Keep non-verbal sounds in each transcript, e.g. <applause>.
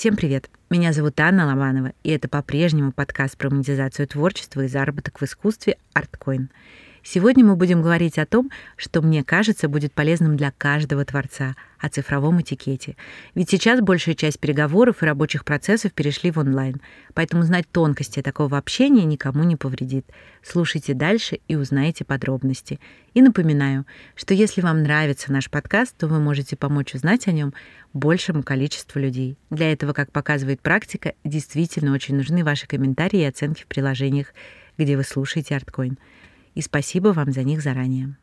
Всем привет! Меня зовут Анна Ломанова, и это по-прежнему подкаст про монетизацию творчества и заработок в искусстве ArtCoin. Сегодня мы будем говорить о том, что, мне кажется, будет полезным для каждого творца, о цифровом этикете. Ведь сейчас большая часть переговоров и рабочих процессов перешли в онлайн, поэтому знать тонкости такого общения никому не повредит. Слушайте дальше и узнаете подробности. И напоминаю, что если вам нравится наш подкаст, то вы можете помочь узнать о нем большему количеству людей. Для этого, как показывает практика, действительно очень нужны ваши комментарии и оценки в приложениях, где вы слушаете ArtCoin и спасибо вам за них заранее.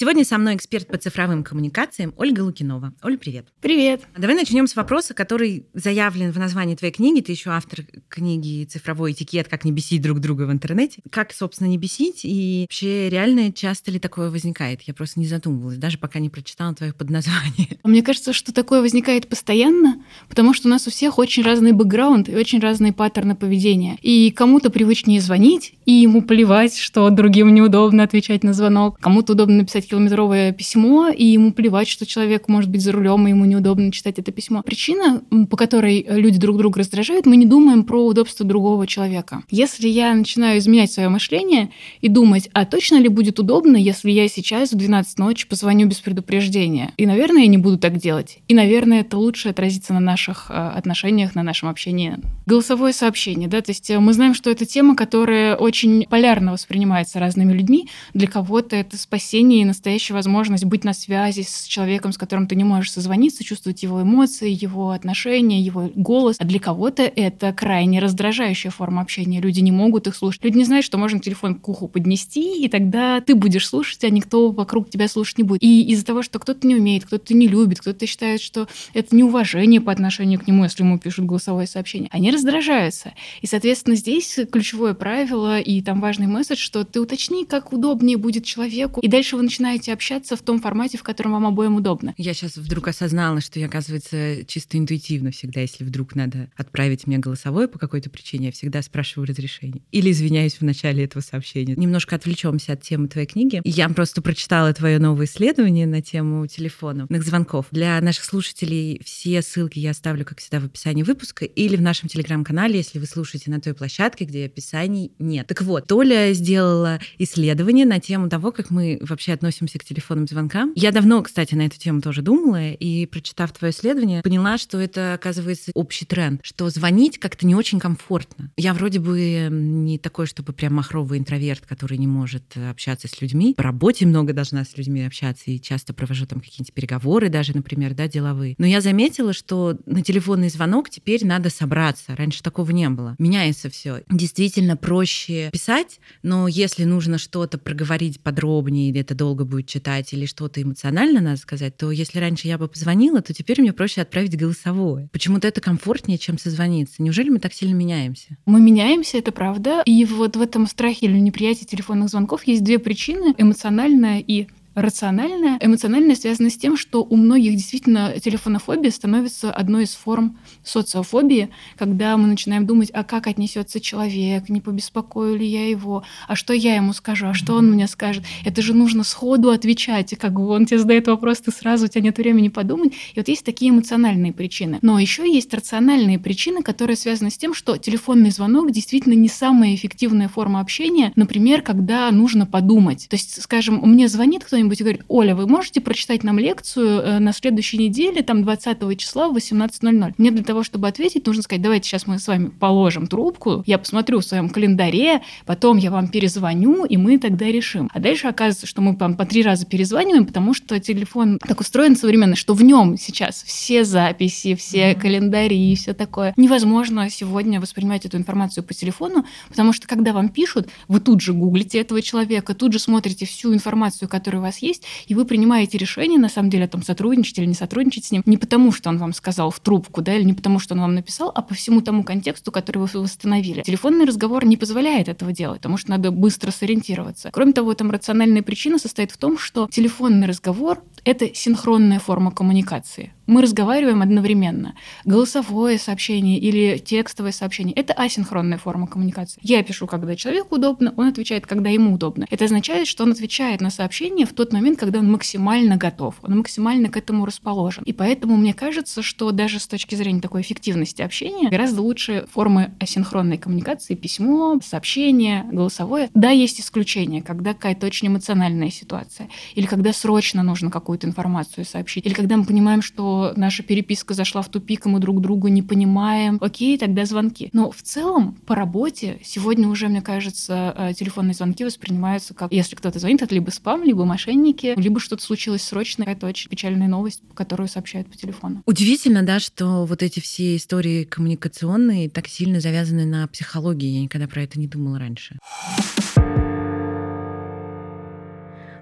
Сегодня со мной эксперт по цифровым коммуникациям Ольга Лукинова. Оль, привет. Привет. Давай начнем с вопроса, который заявлен в названии твоей книги. Ты еще автор книги «Цифровой этикет. Как не бесить друг друга в интернете». Как, собственно, не бесить? И вообще, реально часто ли такое возникает? Я просто не задумывалась, даже пока не прочитала твое подназвание. <laughs> Мне кажется, что такое возникает постоянно, потому что у нас у всех очень разный бэкграунд и очень разные паттерны поведения. И кому-то привычнее звонить, и ему плевать, что другим неудобно отвечать на звонок. Кому-то удобно написать километровое письмо, и ему плевать, что человек может быть за рулем, и ему неудобно читать это письмо. Причина, по которой люди друг друга раздражают, мы не думаем про удобство другого человека. Если я начинаю изменять свое мышление и думать, а точно ли будет удобно, если я сейчас в 12 ночи позвоню без предупреждения? И, наверное, я не буду так делать. И, наверное, это лучше отразится на наших э, отношениях, на нашем общении. Голосовое сообщение, да, то есть э, мы знаем, что это тема, которая очень полярно воспринимается разными людьми. Для кого-то это спасение и настоящая возможность быть на связи с человеком, с которым ты не можешь созвониться, чувствовать его эмоции, его отношения, его голос. А для кого-то это крайне раздражающая форма общения. Люди не могут их слушать. Люди не знают, что можно телефон к уху поднести, и тогда ты будешь слушать, а никто вокруг тебя слушать не будет. И из-за того, что кто-то не умеет, кто-то не любит, кто-то считает, что это неуважение по отношению к нему, если ему пишут голосовое сообщение, они раздражаются. И, соответственно, здесь ключевое правило и там важный месседж, что ты уточни, как удобнее будет человеку, и дальше вы начинаете начинаете общаться в том формате, в котором вам обоим удобно. Я сейчас вдруг осознала, что я, оказывается, чисто интуитивно всегда, если вдруг надо отправить мне голосовое по какой-то причине, я всегда спрашиваю разрешение. Или извиняюсь в начале этого сообщения. Немножко отвлечемся от темы твоей книги. Я просто прочитала твое новое исследование на тему телефонных звонков. Для наших слушателей все ссылки я оставлю, как всегда, в описании выпуска или в нашем телеграм-канале, если вы слушаете на той площадке, где описаний нет. Так вот, Толя сделала исследование на тему того, как мы вообще относимся относимся к телефонным звонкам. Я давно, кстати, на эту тему тоже думала, и, прочитав твое исследование, поняла, что это, оказывается, общий тренд, что звонить как-то не очень комфортно. Я вроде бы не такой, чтобы прям махровый интроверт, который не может общаться с людьми. По работе много должна с людьми общаться, и часто провожу там какие-нибудь переговоры даже, например, да, деловые. Но я заметила, что на телефонный звонок теперь надо собраться. Раньше такого не было. Меняется все. Действительно проще писать, но если нужно что-то проговорить подробнее или это долго будет читать или что-то эмоционально надо сказать, то если раньше я бы позвонила, то теперь мне проще отправить голосовое. Почему-то это комфортнее, чем созвониться. Неужели мы так сильно меняемся? Мы меняемся, это правда. И вот в этом страхе или неприятии телефонных звонков есть две причины. Эмоциональная и рациональное. Эмоциональное связано с тем, что у многих действительно телефонофобия становится одной из форм социофобии, когда мы начинаем думать, а как отнесется человек, не побеспокою ли я его, а что я ему скажу, а что он мне скажет. Это же нужно сходу отвечать, и как бы он тебе задает вопрос, ты сразу, у тебя нет времени подумать. И вот есть такие эмоциональные причины. Но еще есть рациональные причины, которые связаны с тем, что телефонный звонок действительно не самая эффективная форма общения, например, когда нужно подумать. То есть, скажем, мне звонит кто-нибудь, кто-нибудь говорит, Оля, вы можете прочитать нам лекцию э, на следующей неделе, там 20 числа в 18.00? Мне для того, чтобы ответить, нужно сказать, давайте сейчас мы с вами положим трубку, я посмотрю в своем календаре, потом я вам перезвоню, и мы тогда решим. А дальше оказывается, что мы там по три раза перезваниваем, потому что телефон так устроен современно, что в нем сейчас все записи, все mm-hmm. календари и все такое. Невозможно сегодня воспринимать эту информацию по телефону, потому что когда вам пишут, вы тут же гуглите этого человека, тут же смотрите всю информацию, которая вас есть, и вы принимаете решение, на самом деле, о том, сотрудничать или не сотрудничать с ним, не потому, что он вам сказал в трубку, да, или не потому, что он вам написал, а по всему тому контексту, который вы восстановили. Телефонный разговор не позволяет этого делать, потому что надо быстро сориентироваться. Кроме того, там рациональная причина состоит в том, что телефонный разговор это синхронная форма коммуникации. Мы разговариваем одновременно. Голосовое сообщение или текстовое сообщение – это асинхронная форма коммуникации. Я пишу, когда человеку удобно, он отвечает, когда ему удобно. Это означает, что он отвечает на сообщение в тот момент, когда он максимально готов, он максимально к этому расположен. И поэтому мне кажется, что даже с точки зрения такой эффективности общения гораздо лучше формы асинхронной коммуникации – письмо, сообщение, голосовое. Да, есть исключения, когда какая-то очень эмоциональная ситуация, или когда срочно нужно какую-то информацию сообщить, или когда мы понимаем, что наша переписка зашла в тупик, и мы друг другу не понимаем, окей, тогда звонки. Но в целом по работе сегодня уже, мне кажется, э, телефонные звонки воспринимаются как, если кто-то звонит, это либо спам, либо мошенники, либо что-то случилось срочно, это очень печальная новость, которую сообщают по телефону. Удивительно, да, что вот эти все истории коммуникационные так сильно завязаны на психологии. Я никогда про это не думала раньше.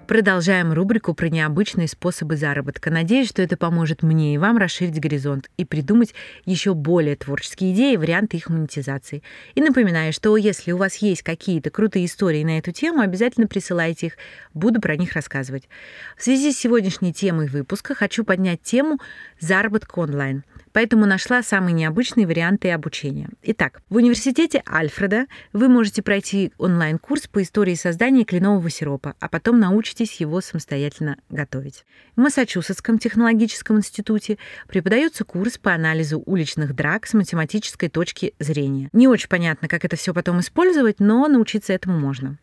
Продолжаем рубрику про необычные способы заработка. Надеюсь, что это поможет мне и вам расширить горизонт и придумать еще более творческие идеи и варианты их монетизации. И напоминаю, что если у вас есть какие-то крутые истории на эту тему, обязательно присылайте их, буду про них рассказывать. В связи с сегодняшней темой выпуска хочу поднять тему заработка онлайн – поэтому нашла самые необычные варианты обучения. Итак, в университете Альфреда вы можете пройти онлайн-курс по истории создания кленового сиропа, а потом научитесь его самостоятельно готовить. В Массачусетском технологическом институте преподается курс по анализу уличных драк с математической точки зрения. Не очень понятно, как это все потом использовать, но научиться этому можно.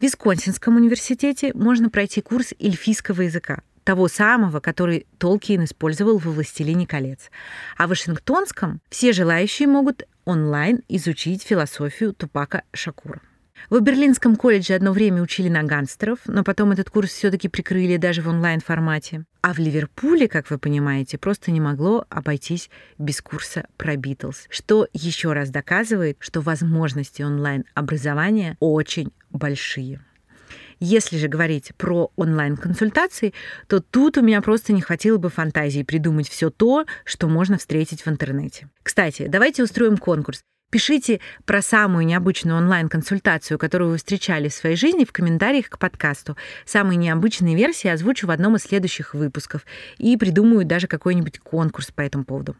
В Висконсинском университете можно пройти курс эльфийского языка того самого, который Толкин использовал во «Властелине колец». А в Вашингтонском все желающие могут онлайн изучить философию Тупака Шакура. В Берлинском колледже одно время учили на гангстеров, но потом этот курс все-таки прикрыли даже в онлайн-формате. А в Ливерпуле, как вы понимаете, просто не могло обойтись без курса про Битлз, что еще раз доказывает, что возможности онлайн-образования очень большие. Если же говорить про онлайн-консультации, то тут у меня просто не хватило бы фантазии придумать все то, что можно встретить в интернете. Кстати, давайте устроим конкурс. Пишите про самую необычную онлайн-консультацию, которую вы встречали в своей жизни, в комментариях к подкасту. Самые необычные версии озвучу в одном из следующих выпусков и придумаю даже какой-нибудь конкурс по этому поводу.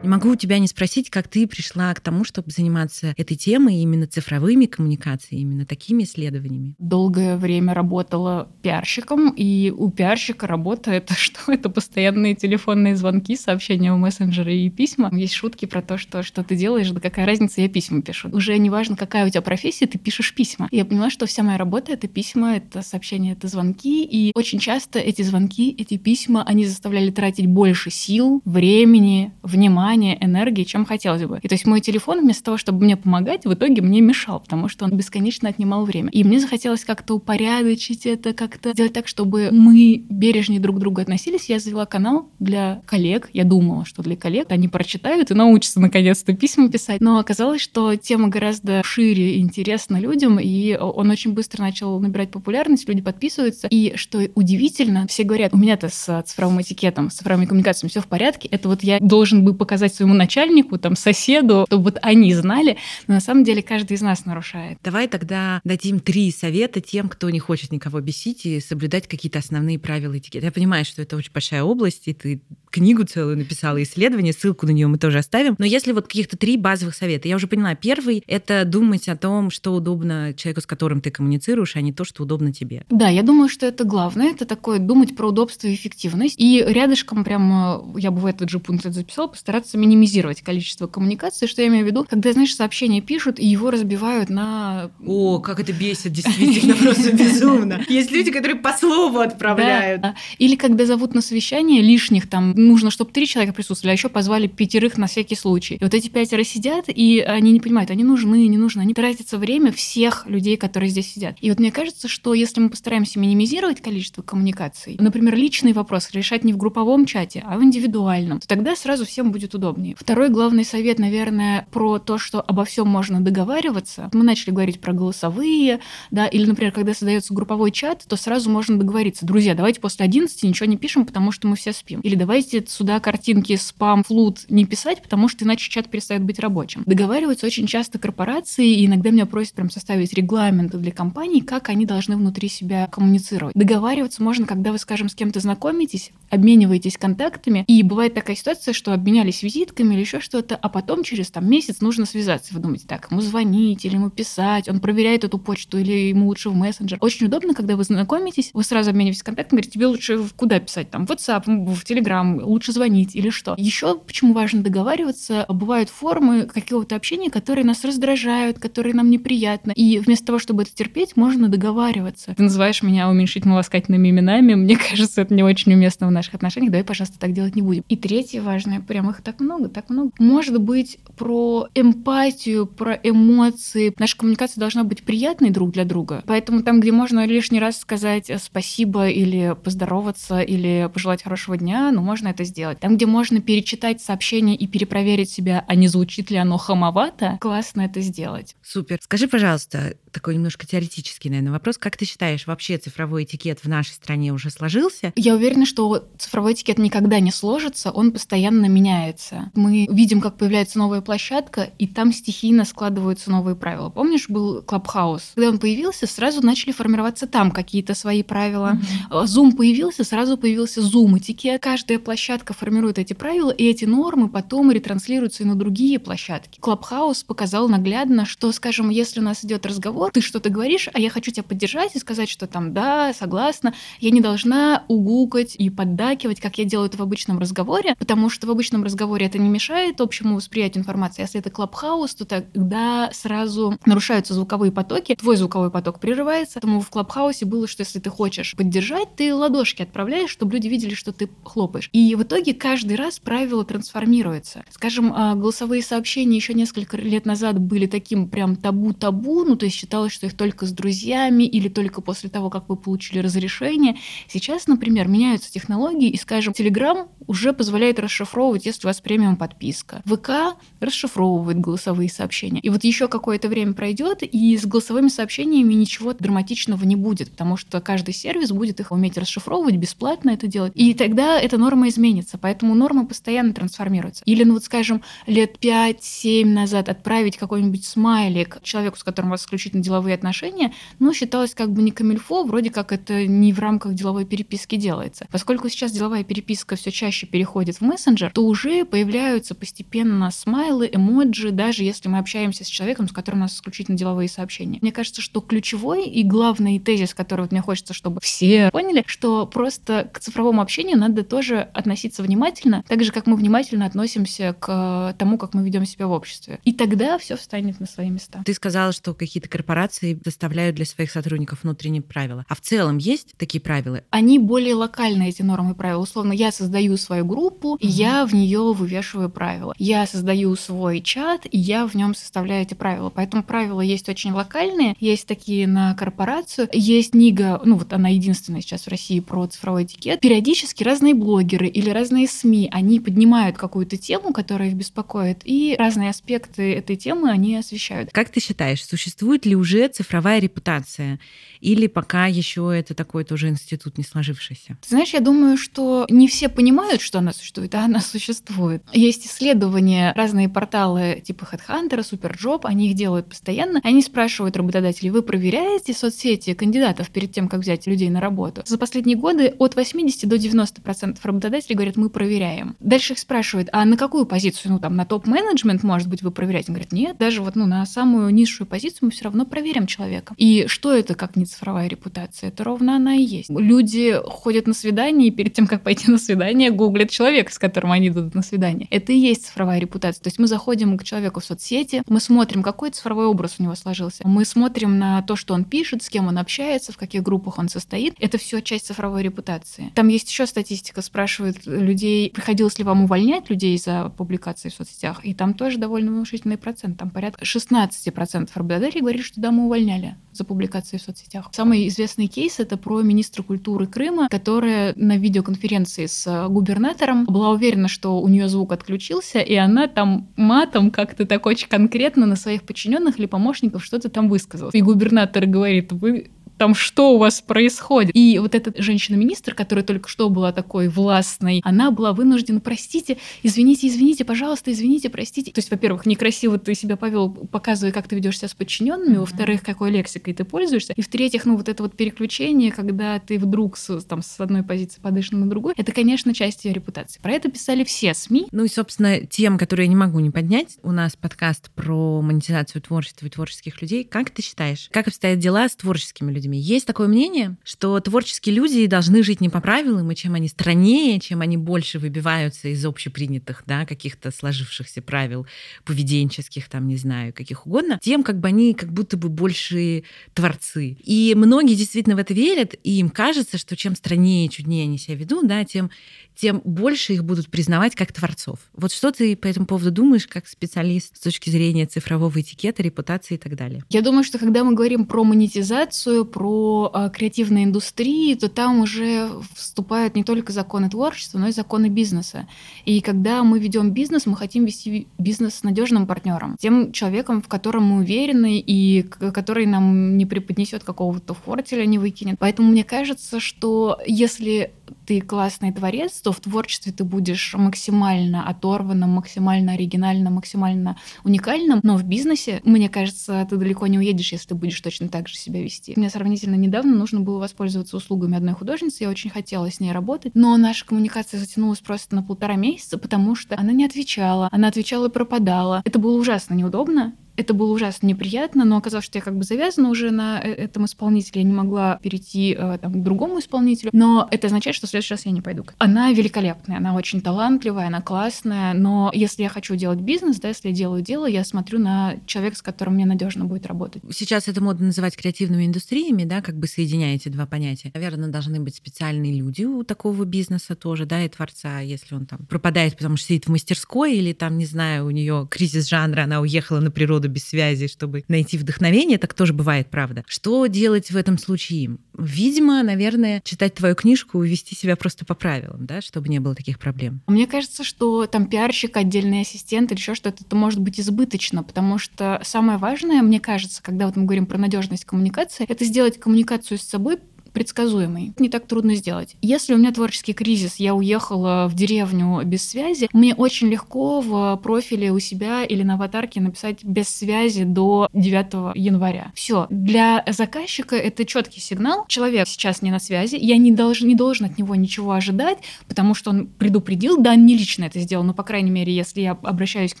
Не могу у тебя не спросить, как ты пришла к тому, чтобы заниматься этой темой, именно цифровыми коммуникациями, именно такими исследованиями. Долгое время работала пиарщиком, и у пиарщика работа — это <laughs> что? Это постоянные телефонные звонки, сообщения в мессенджеры и письма. Есть шутки про то, что что ты делаешь, да какая разница, я письма пишу. Уже не важно, какая у тебя профессия, ты пишешь письма. И я поняла, что вся моя работа — это письма, это сообщения, это звонки, и очень часто эти звонки, эти письма, они заставляли тратить больше сил, времени, внимания, внимания, энергии, чем хотелось бы. И то есть мой телефон вместо того, чтобы мне помогать, в итоге мне мешал, потому что он бесконечно отнимал время. И мне захотелось как-то упорядочить это, как-то сделать так, чтобы мы бережнее друг к другу относились. Я завела канал для коллег. Я думала, что для коллег они прочитают и научатся наконец-то письма писать. Но оказалось, что тема гораздо шире и интересна людям, и он очень быстро начал набирать популярность, люди подписываются. И что удивительно, все говорят, у меня-то с цифровым этикетом, с цифровыми коммуникациями все в порядке. Это вот я должен бы показать сказать своему начальнику, там, соседу, чтобы вот они знали, но на самом деле каждый из нас нарушает. Давай тогда дадим три совета тем, кто не хочет никого бесить и соблюдать какие-то основные правила этикета. Я понимаю, что это очень большая область, и ты книгу целую написала, исследование, ссылку на нее мы тоже оставим. Но если вот каких-то три базовых совета, я уже поняла, первый — это думать о том, что удобно человеку, с которым ты коммуницируешь, а не то, что удобно тебе. Да, я думаю, что это главное, это такое думать про удобство и эффективность. И рядышком прямо, я бы в этот же пункт записала, постараться минимизировать количество коммуникаций. Что я имею в виду? Когда, знаешь, сообщение пишут, и его разбивают на... О, как это бесит, действительно, <laughs> просто безумно. Есть люди, которые по слову отправляют. Или когда зовут на совещание лишних там нужно, чтобы три человека присутствовали, а еще позвали пятерых на всякий случай. И вот эти пятеро сидят, и они не понимают, они нужны, не нужны. Они тратятся время всех людей, которые здесь сидят. И вот мне кажется, что если мы постараемся минимизировать количество коммуникаций, например, личный вопрос решать не в групповом чате, а в индивидуальном, то тогда сразу всем будет удобно удобнее. Второй главный совет, наверное, про то, что обо всем можно договариваться. Мы начали говорить про голосовые, да, или, например, когда создается групповой чат, то сразу можно договориться. Друзья, давайте после 11 ничего не пишем, потому что мы все спим. Или давайте сюда картинки спам, флут не писать, потому что иначе чат перестает быть рабочим. Договариваются очень часто корпорации, и иногда меня просят прям составить регламенты для компаний, как они должны внутри себя коммуницировать. Договариваться можно, когда вы, скажем, с кем-то знакомитесь, обмениваетесь контактами, и бывает такая ситуация, что обменялись визитками или еще что-то, а потом через там месяц нужно связаться. Вы думаете, так, ему звонить или ему писать, он проверяет эту почту или ему лучше в мессенджер. Очень удобно, когда вы знакомитесь, вы сразу обмениваетесь контактами, говорите, тебе лучше куда писать, там, в WhatsApp, в Telegram, лучше звонить или что. Еще почему важно договариваться, бывают формы какого-то общения, которые нас раздражают, которые нам неприятны, и вместо того, чтобы это терпеть, можно договариваться. Ты называешь меня уменьшительно-ласкательными именами, мне <laughs> кажется, это не очень уместно в наших отношениях, давай, пожалуйста, так делать не будем. И третье важное, прям их так много, так много. Может быть, про эмпатию, про эмоции. Наша коммуникация должна быть приятной друг для друга. Поэтому там, где можно лишний раз сказать спасибо или поздороваться, или пожелать хорошего дня, ну, можно это сделать. Там, где можно перечитать сообщение и перепроверить себя, а не звучит ли оно хамовато, классно это сделать. Супер. Скажи, пожалуйста, такой немножко теоретический, наверное, вопрос. Как ты считаешь, вообще цифровой этикет в нашей стране уже сложился? Я уверена, что цифровой этикет никогда не сложится, он постоянно меняется. Мы видим, как появляется новая площадка, и там стихийно складываются новые правила. Помнишь, был Clubhouse? Когда он появился, сразу начали формироваться там какие-то свои правила. Mm-hmm. Zoom появился, сразу появился Zoom этикет. Каждая площадка формирует эти правила, и эти нормы потом ретранслируются и на другие площадки. Clubhouse показал наглядно, что, скажем, если у нас идет разговор, разговор, ты что-то говоришь, а я хочу тебя поддержать и сказать, что там да, согласна. Я не должна угукать и поддакивать, как я делаю это в обычном разговоре, потому что в обычном разговоре это не мешает общему восприятию информации. Если это клабхаус, то тогда сразу нарушаются звуковые потоки, твой звуковой поток прерывается. Поэтому в клабхаусе было, что если ты хочешь поддержать, ты ладошки отправляешь, чтобы люди видели, что ты хлопаешь. И в итоге каждый раз правило трансформируется. Скажем, а, голосовые сообщения еще несколько лет назад были таким прям табу-табу, ну то есть считалось, что их только с друзьями или только после того, как вы получили разрешение. Сейчас, например, меняются технологии, и, скажем, Telegram уже позволяет расшифровывать, если у вас премиум подписка. ВК расшифровывает голосовые сообщения. И вот еще какое-то время пройдет, и с голосовыми сообщениями ничего драматичного не будет, потому что каждый сервис будет их уметь расшифровывать, бесплатно это делать. И тогда эта норма изменится. Поэтому нормы постоянно трансформируются. Или, ну вот скажем, лет 5-7 назад отправить какой-нибудь смайлик человеку, с которым у вас исключительно деловые отношения, но считалось как бы не камильфо, вроде как это не в рамках деловой переписки делается. Поскольку сейчас деловая переписка все чаще переходит в мессенджер, то уже появляются постепенно смайлы, эмоджи, даже если мы общаемся с человеком, с которым у нас исключительно деловые сообщения. Мне кажется, что ключевой и главный тезис, который вот мне хочется, чтобы все поняли, что просто к цифровому общению надо тоже относиться внимательно, так же, как мы внимательно относимся к тому, как мы ведем себя в обществе. И тогда все встанет на свои места. Ты сказала, что какие-то корпорации корпорации составляют для своих сотрудников внутренние правила. А в целом есть такие правила? Они более локальные, эти нормы и правила. Условно, я создаю свою группу, и я в нее вывешиваю правила. Я создаю свой чат, и я в нем составляю эти правила. Поэтому правила есть очень локальные, есть такие на корпорацию, есть книга, ну вот она единственная сейчас в России про цифровой этикет. Периодически разные блогеры или разные СМИ, они поднимают какую-то тему, которая их беспокоит, и разные аспекты этой темы они освещают. Как ты считаешь, существует ли уже цифровая репутация? Или пока еще это такой тоже институт не сложившийся? Ты знаешь, я думаю, что не все понимают, что она существует, а она существует. Есть исследования, разные порталы типа HeadHunter, Superjob, они их делают постоянно. Они спрашивают работодателей, вы проверяете соцсети кандидатов перед тем, как взять людей на работу? За последние годы от 80 до 90 процентов работодателей говорят, мы проверяем. Дальше их спрашивают, а на какую позицию? Ну, там, на топ-менеджмент, может быть, вы проверяете? Они говорят, нет, даже вот ну, на самую низшую позицию мы все равно проверим человека. И что это, как не цифровая репутация? Это ровно она и есть. Люди ходят на свидание, и перед тем, как пойти на свидание, гуглят человека, с которым они идут на свидание. Это и есть цифровая репутация. То есть мы заходим к человеку в соцсети, мы смотрим, какой цифровой образ у него сложился. Мы смотрим на то, что он пишет, с кем он общается, в каких группах он состоит. Это все часть цифровой репутации. Там есть еще статистика, спрашивают людей, приходилось ли вам увольнять людей за публикации в соцсетях, и там тоже довольно внушительный процент. Там порядка 16% работодателей говорили, что эту даму увольняли за публикации в соцсетях. Самый известный кейс — это про министра культуры Крыма, которая на видеоконференции с э, губернатором была уверена, что у нее звук отключился, и она там матом как-то так очень конкретно на своих подчиненных или помощников что-то там высказала. И губернатор говорит, вы там что у вас происходит? И вот эта женщина-министр, которая только что была такой властной, она была вынуждена, простите, извините, извините, пожалуйста, извините, простите. То есть, во-первых, некрасиво ты себя повел, показывая, как ты ведешь себя с подчиненными, mm-hmm. во-вторых, какой лексикой ты пользуешься, и в-третьих, ну вот это вот переключение, когда ты вдруг с, там, с одной позиции падаешь на другую, это, конечно, часть ее репутации. Про это писали все СМИ. Ну и, собственно, тем, которые я не могу не поднять, у нас подкаст про монетизацию творчества и творческих людей. Как ты считаешь, как обстоят дела с творческими людьми? Людьми. Есть такое мнение, что творческие люди должны жить не по правилам, и чем они страннее, чем они больше выбиваются из общепринятых, да, каких-то сложившихся правил поведенческих, там, не знаю, каких угодно, тем как бы они как будто бы больше творцы. И многие действительно в это верят, и им кажется, что чем страннее, чуднее они себя ведут, да, тем, тем больше их будут признавать как творцов. Вот что ты по этому поводу думаешь, как специалист с точки зрения цифрового этикета, репутации и так далее? Я думаю, что когда мы говорим про монетизацию, про э, креативные индустрии, то там уже вступают не только законы творчества, но и законы бизнеса. И когда мы ведем бизнес, мы хотим вести бизнес с надежным партнером, тем человеком, в котором мы уверены и который нам не преподнесет какого-то фортеля, не выкинет. Поэтому мне кажется, что если ты классный творец, то в творчестве ты будешь максимально оторванным, максимально оригинальным, максимально уникальным, но в бизнесе, мне кажется, ты далеко не уедешь, если ты будешь точно так же себя вести. Мне сравнительно недавно нужно было воспользоваться услугами одной художницы, я очень хотела с ней работать, но наша коммуникация затянулась просто на полтора месяца, потому что она не отвечала, она отвечала и пропадала. Это было ужасно неудобно, это было ужасно неприятно, но оказалось, что я как бы завязана уже на э, этом исполнителе, я не могла перейти э, там, к другому исполнителю, но это означает, что в следующий раз я не пойду. Она великолепная, она очень талантливая, она классная, но если я хочу делать бизнес, да, если я делаю дело, я смотрю на человека, с которым мне надежно будет работать. Сейчас это модно называть креативными индустриями, да, как бы соединяя эти два понятия. Наверное, должны быть специальные люди у такого бизнеса тоже, да, и творца, если он там пропадает, потому что сидит в мастерской или там, не знаю, у нее кризис жанра, она уехала на природу без связи, чтобы найти вдохновение, так тоже бывает, правда. Что делать в этом случае им? Видимо, наверное, читать твою книжку и вести себя просто по правилам, да, чтобы не было таких проблем. Мне кажется, что там пиарщик, отдельный ассистент или еще что-то, это может быть избыточно, потому что самое важное, мне кажется, когда вот мы говорим про надежность коммуникации, это сделать коммуникацию с собой предсказуемый. Не так трудно сделать. Если у меня творческий кризис, я уехала в деревню без связи, мне очень легко в профиле у себя или на аватарке написать без связи до 9 января. Все. Для заказчика это четкий сигнал. Человек сейчас не на связи, я не должен, не должен от него ничего ожидать, потому что он предупредил, да, не лично это сделал, но, по крайней мере, если я обращаюсь к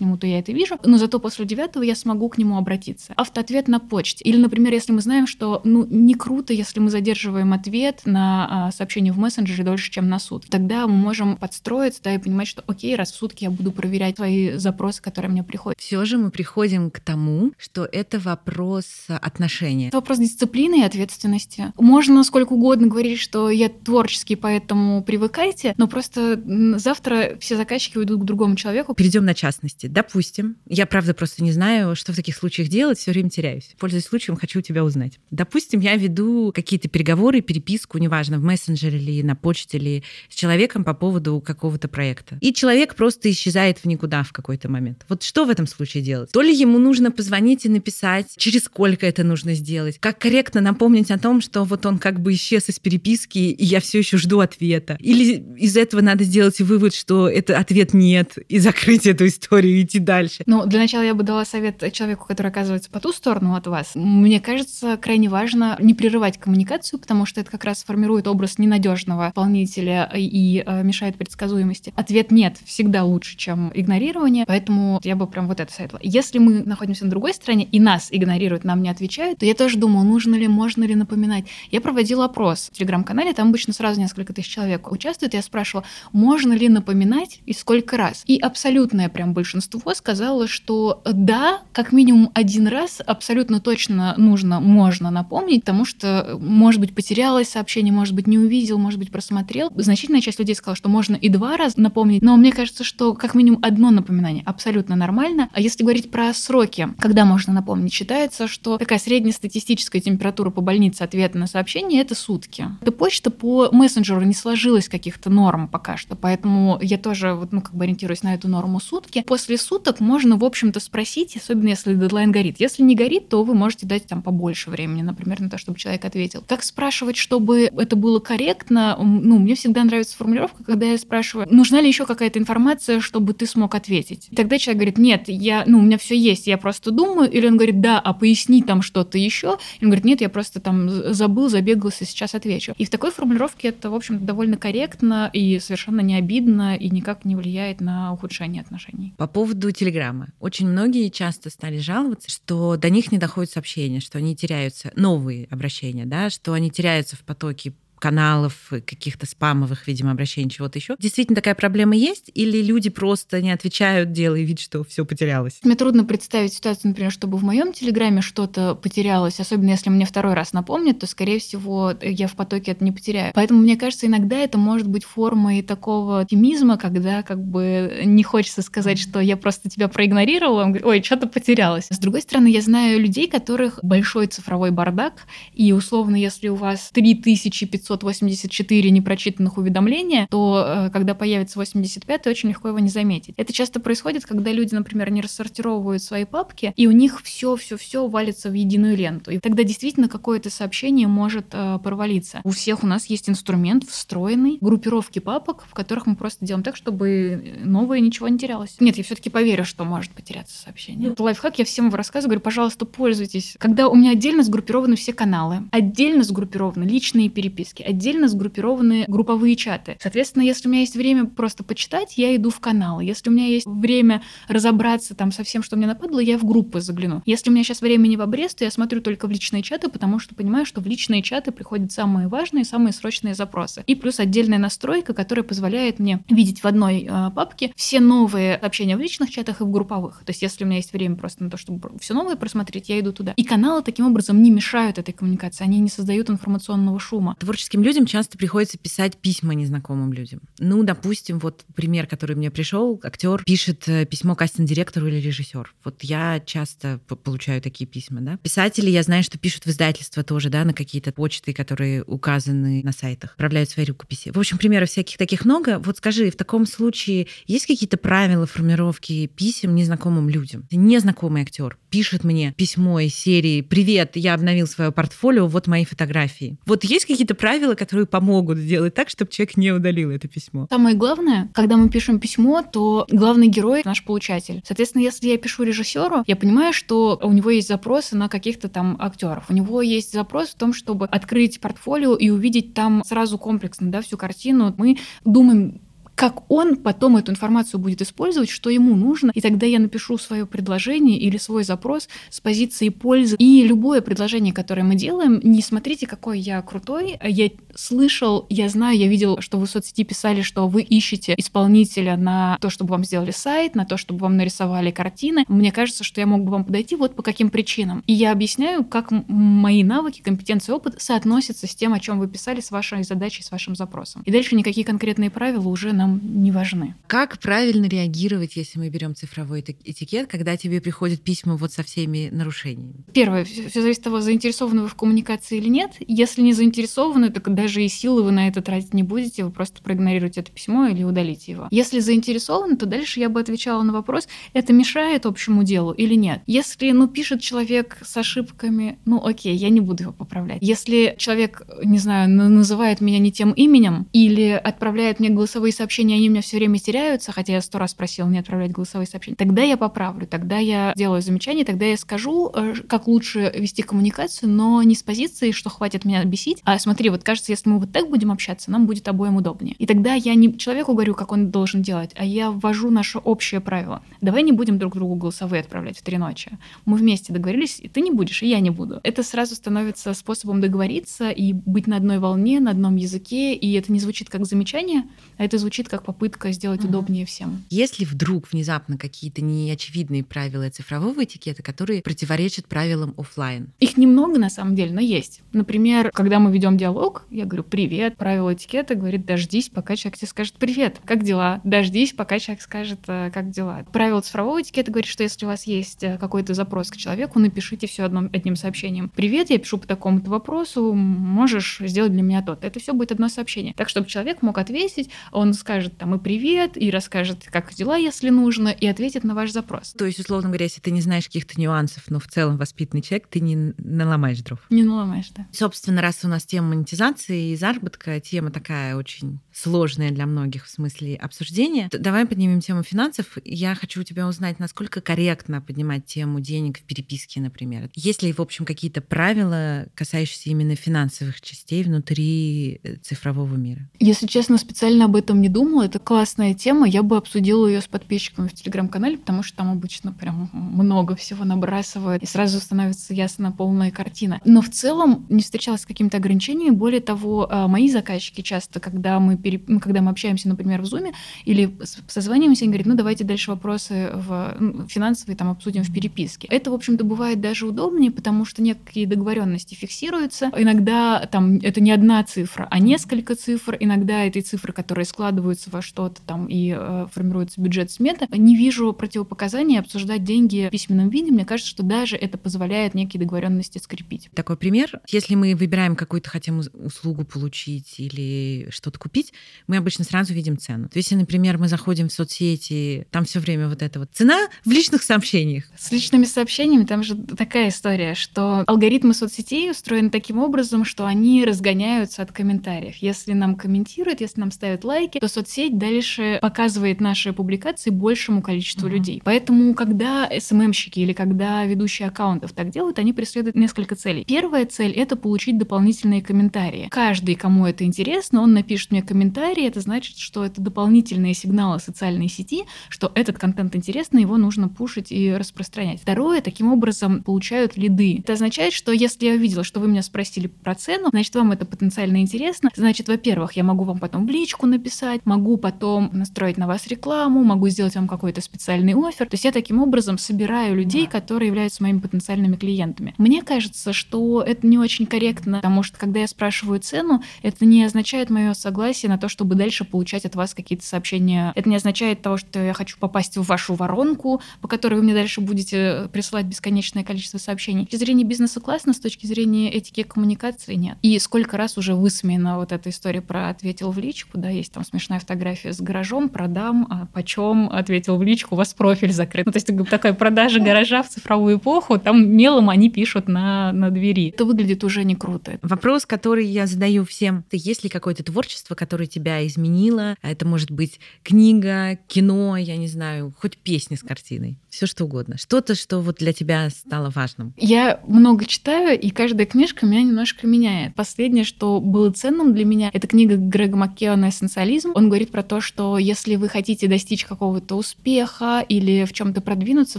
нему, то я это вижу, но зато после 9 я смогу к нему обратиться. Автоответ на почте. Или, например, если мы знаем, что, ну, не круто, если мы задерживаем задерживаем ответ на а, сообщение в мессенджере дольше, чем на суд. Тогда мы можем подстроиться да, и понимать, что окей, раз в сутки я буду проверять свои запросы, которые мне приходят. Все же мы приходим к тому, что это вопрос отношения. Это вопрос дисциплины и ответственности. Можно сколько угодно говорить, что я творческий, поэтому привыкайте, но просто завтра все заказчики уйдут к другому человеку. Перейдем на частности. Допустим, я правда просто не знаю, что в таких случаях делать, все время теряюсь. Пользуясь случаем, хочу у тебя узнать. Допустим, я веду какие-то переговоры разговоры, переписку, неважно, в мессенджере или на почте, или с человеком по поводу какого-то проекта. И человек просто исчезает в никуда в какой-то момент. Вот что в этом случае делать? То ли ему нужно позвонить и написать, через сколько это нужно сделать, как корректно напомнить о том, что вот он как бы исчез из переписки, и я все еще жду ответа. Или из этого надо сделать вывод, что это ответ нет, и закрыть эту историю и идти дальше. Ну, для начала я бы дала совет человеку, который оказывается по ту сторону от вас. Мне кажется, крайне важно не прерывать коммуникацию, потому потому что это как раз формирует образ ненадежного исполнителя и э, мешает предсказуемости. Ответ нет всегда лучше, чем игнорирование, поэтому я бы прям вот это советовала. Если мы находимся на другой стороне и нас игнорируют, нам не отвечают, то я тоже думаю, нужно ли, можно ли напоминать. Я проводила опрос в телеграм-канале, там обычно сразу несколько тысяч человек участвует, я спрашивала, можно ли напоминать и сколько раз. И абсолютное прям большинство сказало, что да, как минимум один раз абсолютно точно нужно, можно напомнить, потому что, может быть, потерять потерялось сообщение, может быть, не увидел, может быть, просмотрел. Значительная часть людей сказала, что можно и два раза напомнить, но мне кажется, что как минимум одно напоминание абсолютно нормально. А если говорить про сроки, когда можно напомнить, считается, что такая среднестатистическая температура по больнице ответа на сообщение — это сутки. Эта почта по мессенджеру не сложилась каких-то норм пока что, поэтому я тоже вот, ну, как бы ориентируюсь на эту норму сутки. После суток можно, в общем-то, спросить, особенно если дедлайн горит. Если не горит, то вы можете дать там побольше времени, например, на то, чтобы человек ответил. Как спрашивать, чтобы это было корректно? Ну, мне всегда нравится формулировка, когда я спрашиваю, нужна ли еще какая-то информация, чтобы ты смог ответить. И тогда человек говорит, нет, я, ну, у меня все есть, я просто думаю. Или он говорит, да, а поясни там что-то еще. И он говорит, нет, я просто там забыл, забегался, сейчас отвечу. И в такой формулировке это, в общем довольно корректно и совершенно не обидно и никак не влияет на ухудшение отношений. По поводу Телеграма. Очень многие часто стали жаловаться, что до них не доходят сообщения, что они теряются, новые обращения, да, что они теряются в потоке каналов, каких-то спамовых, видимо, обращений, чего-то еще. Действительно такая проблема есть? Или люди просто не отвечают, делая вид, что все потерялось? Мне трудно представить ситуацию, например, чтобы в моем телеграме что-то потерялось, особенно если мне второй раз напомнят, то, скорее всего, я в потоке это не потеряю. Поэтому, мне кажется, иногда это может быть формой такого оптимизма, когда как бы не хочется сказать, что я просто тебя проигнорировала, он говорит, ой, что-то потерялось. С другой стороны, я знаю людей, которых большой цифровой бардак, и условно, если у вас 3500 584 непрочитанных уведомления, то э, когда появится 85 очень легко его не заметить. Это часто происходит, когда люди, например, не рассортировывают свои папки, и у них все-все-все валится в единую ленту. И тогда действительно какое-то сообщение может э, провалиться. У всех у нас есть инструмент встроенный, группировки папок, в которых мы просто делаем так, чтобы новое ничего не терялось. Нет, я все-таки поверю, что может потеряться сообщение. Это лайфхак, я всем рассказываю, говорю, пожалуйста, пользуйтесь. Когда у меня отдельно сгруппированы все каналы, отдельно сгруппированы личные переписки, переписки, отдельно сгруппированы групповые чаты. Соответственно, если у меня есть время просто почитать, я иду в канал. Если у меня есть время разобраться там со всем, что мне нападло, я в группы загляну. Если у меня сейчас времени в обрез, то я смотрю только в личные чаты, потому что понимаю, что в личные чаты приходят самые важные, самые срочные запросы. И плюс отдельная настройка, которая позволяет мне видеть в одной э, папке все новые сообщения в личных чатах и в групповых. То есть, если у меня есть время просто на то, чтобы все новое просмотреть, я иду туда. И каналы таким образом не мешают этой коммуникации, они не создают информационного шума. Творческий творческим людям часто приходится писать письма незнакомым людям. Ну, допустим, вот пример, который мне пришел, актер пишет э, письмо кастинг-директору или режиссер. Вот я часто получаю такие письма, да. Писатели, я знаю, что пишут в издательства тоже, да, на какие-то почты, которые указаны на сайтах, отправляют свои рукописи. В общем, примеров всяких таких много. Вот скажи, в таком случае есть какие-то правила формировки писем незнакомым людям? Незнакомый актер пишет мне письмо из серии «Привет, я обновил свое портфолио, вот мои фотографии». Вот есть какие-то правила, которые помогут сделать так, чтобы человек не удалил это письмо? Самое главное, когда мы пишем письмо, то главный герой — наш получатель. Соответственно, если я пишу режиссеру, я понимаю, что у него есть запросы на каких-то там актеров. У него есть запрос в том, чтобы открыть портфолио и увидеть там сразу комплексно да, всю картину. Мы думаем как он потом эту информацию будет использовать, что ему нужно, и тогда я напишу свое предложение или свой запрос с позиции пользы. И любое предложение, которое мы делаем, не смотрите, какой я крутой, я слышал, я знаю, я видел, что вы в соцсети писали, что вы ищете исполнителя на то, чтобы вам сделали сайт, на то, чтобы вам нарисовали картины. Мне кажется, что я мог бы вам подойти вот по каким причинам. И я объясняю, как мои навыки, компетенции, опыт соотносятся с тем, о чем вы писали, с вашей задачей, с вашим запросом. И дальше никакие конкретные правила уже нам нам не важны. Как правильно реагировать, если мы берем цифровой этикет, когда тебе приходят письма вот со всеми нарушениями? Первое, все зависит от того, заинтересованы вы в коммуникации или нет. Если не заинтересованы, то даже и силы вы на это тратить не будете, вы просто проигнорируете это письмо или удалите его. Если заинтересованы, то дальше я бы отвечала на вопрос, это мешает общему делу или нет. Если, ну, пишет человек с ошибками, ну, окей, я не буду его поправлять. Если человек, не знаю, называет меня не тем именем или отправляет мне голосовые сообщения, сообщения, они у меня все время теряются, хотя я сто раз просила не отправлять голосовые сообщения, тогда я поправлю, тогда я делаю замечание, тогда я скажу, э, как лучше вести коммуникацию, но не с позиции, что хватит меня бесить, а смотри, вот кажется, если мы вот так будем общаться, нам будет обоим удобнее. И тогда я не человеку говорю, как он должен делать, а я ввожу наше общее правило. Давай не будем друг другу голосовые отправлять в три ночи. Мы вместе договорились, и ты не будешь, и я не буду. Это сразу становится способом договориться и быть на одной волне, на одном языке, и это не звучит как замечание, а это звучит звучит как попытка сделать угу. удобнее всем. Если вдруг внезапно какие-то неочевидные правила цифрового этикета, которые противоречат правилам офлайн? Их немного на самом деле, но есть. Например, когда мы ведем диалог, я говорю «привет», правило этикета говорит «дождись, пока человек тебе скажет «привет», как дела?» Дождись, пока человек скажет э, «как дела?». Правило цифрового этикета говорит, что если у вас есть э, какой-то запрос к человеку, напишите все одном, одним сообщением. «Привет, я пишу по такому-то вопросу, можешь сделать для меня то-то». Это все будет одно сообщение. Так, чтобы человек мог ответить, он скажет там и «привет», и расскажет, как дела, если нужно, и ответит на ваш запрос. То есть, условно говоря, если ты не знаешь каких-то нюансов, но в целом воспитанный человек, ты не наломаешь дров. Не наломаешь, да. Собственно, раз у нас тема монетизации и заработка, тема такая очень сложная для многих в смысле обсуждения, давай поднимем тему финансов. Я хочу у тебя узнать, насколько корректно поднимать тему денег в переписке, например. Есть ли, в общем, какие-то правила, касающиеся именно финансовых частей внутри э, цифрового мира? Если честно, специально об этом не думала. Это классная тема. Я бы обсудила ее с подписчиками в Телеграм-канале, потому что там обычно прям много всего набрасывают, и сразу становится ясна полная картина. Но в целом не встречалась с какими-то ограничениями. Более того, а, мои заказчики часто, когда мы, пере... Ну, когда мы общаемся, например, в Zoom или созваниваемся, они говорят, ну давайте дальше вопросы в ну, финансовые там обсудим в переписке. Это, в общем-то, бывает даже удобнее, потому что некие договоренности фиксируются. Иногда там это не одна цифра, а несколько цифр. Иногда эти цифры, которые складываются во что-то там и э, формируется бюджет смета. Не вижу противопоказаний обсуждать деньги в письменном виде. Мне кажется, что даже это позволяет некие договоренности скрепить. Такой пример. Если мы выбираем какую-то хотим услугу получить или что-то купить, мы обычно сразу видим цену. То есть, если, например, мы заходим в соцсети, там все время вот эта вот цена в личных сообщениях. С личными сообщениями там же такая история, что алгоритмы соцсетей устроены таким образом, что они разгоняются от комментариев. Если нам комментируют, если нам ставят лайки, то соцсеть дальше показывает наши публикации большему количеству uh-huh. людей. Поэтому, когда СММщики или когда ведущие аккаунтов так делают, они преследуют несколько целей. Первая цель — это получить дополнительные комментарии. Каждый, кому это интересно, он напишет мне комментарий, это значит, что это дополнительные сигналы социальной сети, что этот контент интересный, его нужно пушить и распространять. Второе, таким образом получают лиды. Это означает, что если я увидела, что вы меня спросили про цену, значит, вам это потенциально интересно. Значит, во-первых, я могу вам потом в личку написать, могу потом настроить на вас рекламу, могу сделать вам какой-то специальный офер. То есть я таким образом собираю людей, да. которые являются моими потенциальными клиентами. Мне кажется, что это не очень корректно, потому что когда я спрашиваю цену, это не означает мое согласие на то, чтобы дальше получать от вас какие-то сообщения. Это не означает того, что я хочу попасть в вашу воронку, по которой вы мне дальше будете присылать бесконечное количество сообщений. С точки зрения бизнеса классно, с точки зрения этики коммуникации нет. И сколько раз уже высмеяна вот эта история про ответил в личку, да, есть там смешная фотография с гаражом, продам, а почем, ответил в личку, у вас профиль закрыт. Ну, то есть такая продажа гаража в цифровую эпоху, там мелом они пишут на, на двери. Это выглядит уже не круто. Вопрос, который я задаю всем, есть ли какое-то творчество, которое тебя изменило? Это может быть книга, кино, я не знаю, хоть песня с картиной, все что угодно. Что-то, что вот для тебя стало важным. Я много читаю, и каждая книжка меня немножко меняет. Последнее, что было ценным для меня, это книга Грега Маккеона «Эссенциализм». Он говорит про то, что если вы хотите достичь какого-то успеха или в чем то продвинуться,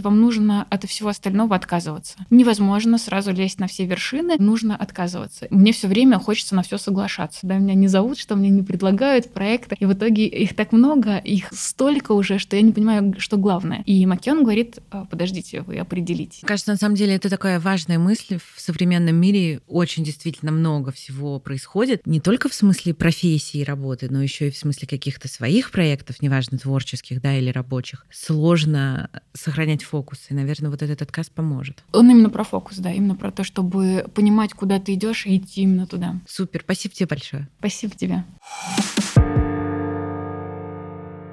вам нужно от всего остального отказываться. Невозможно сразу лезть на все вершины, нужно отказываться. Мне все время хочется на все соглашаться. Да, меня не зовут, что мне не предлагают проекты, и в итоге их так много, их столько уже, что я не понимаю, что главное. И Маккеон говорит, «А, подождите, вы определите. Кажется, на самом деле это такая важная мысль. В современном мире очень действительно много всего происходит. Не только в смысле профессии и работы, но еще и в смысле каких-то своих проектов, неважно, творческих, да, или рабочих. Сложно сохранять фокус. И, наверное, вот этот отказ поможет. Он именно про фокус, да, именно про то, чтобы понимать, куда ты идешь и идти именно туда. Супер, спасибо тебе большое. Спасибо тебе.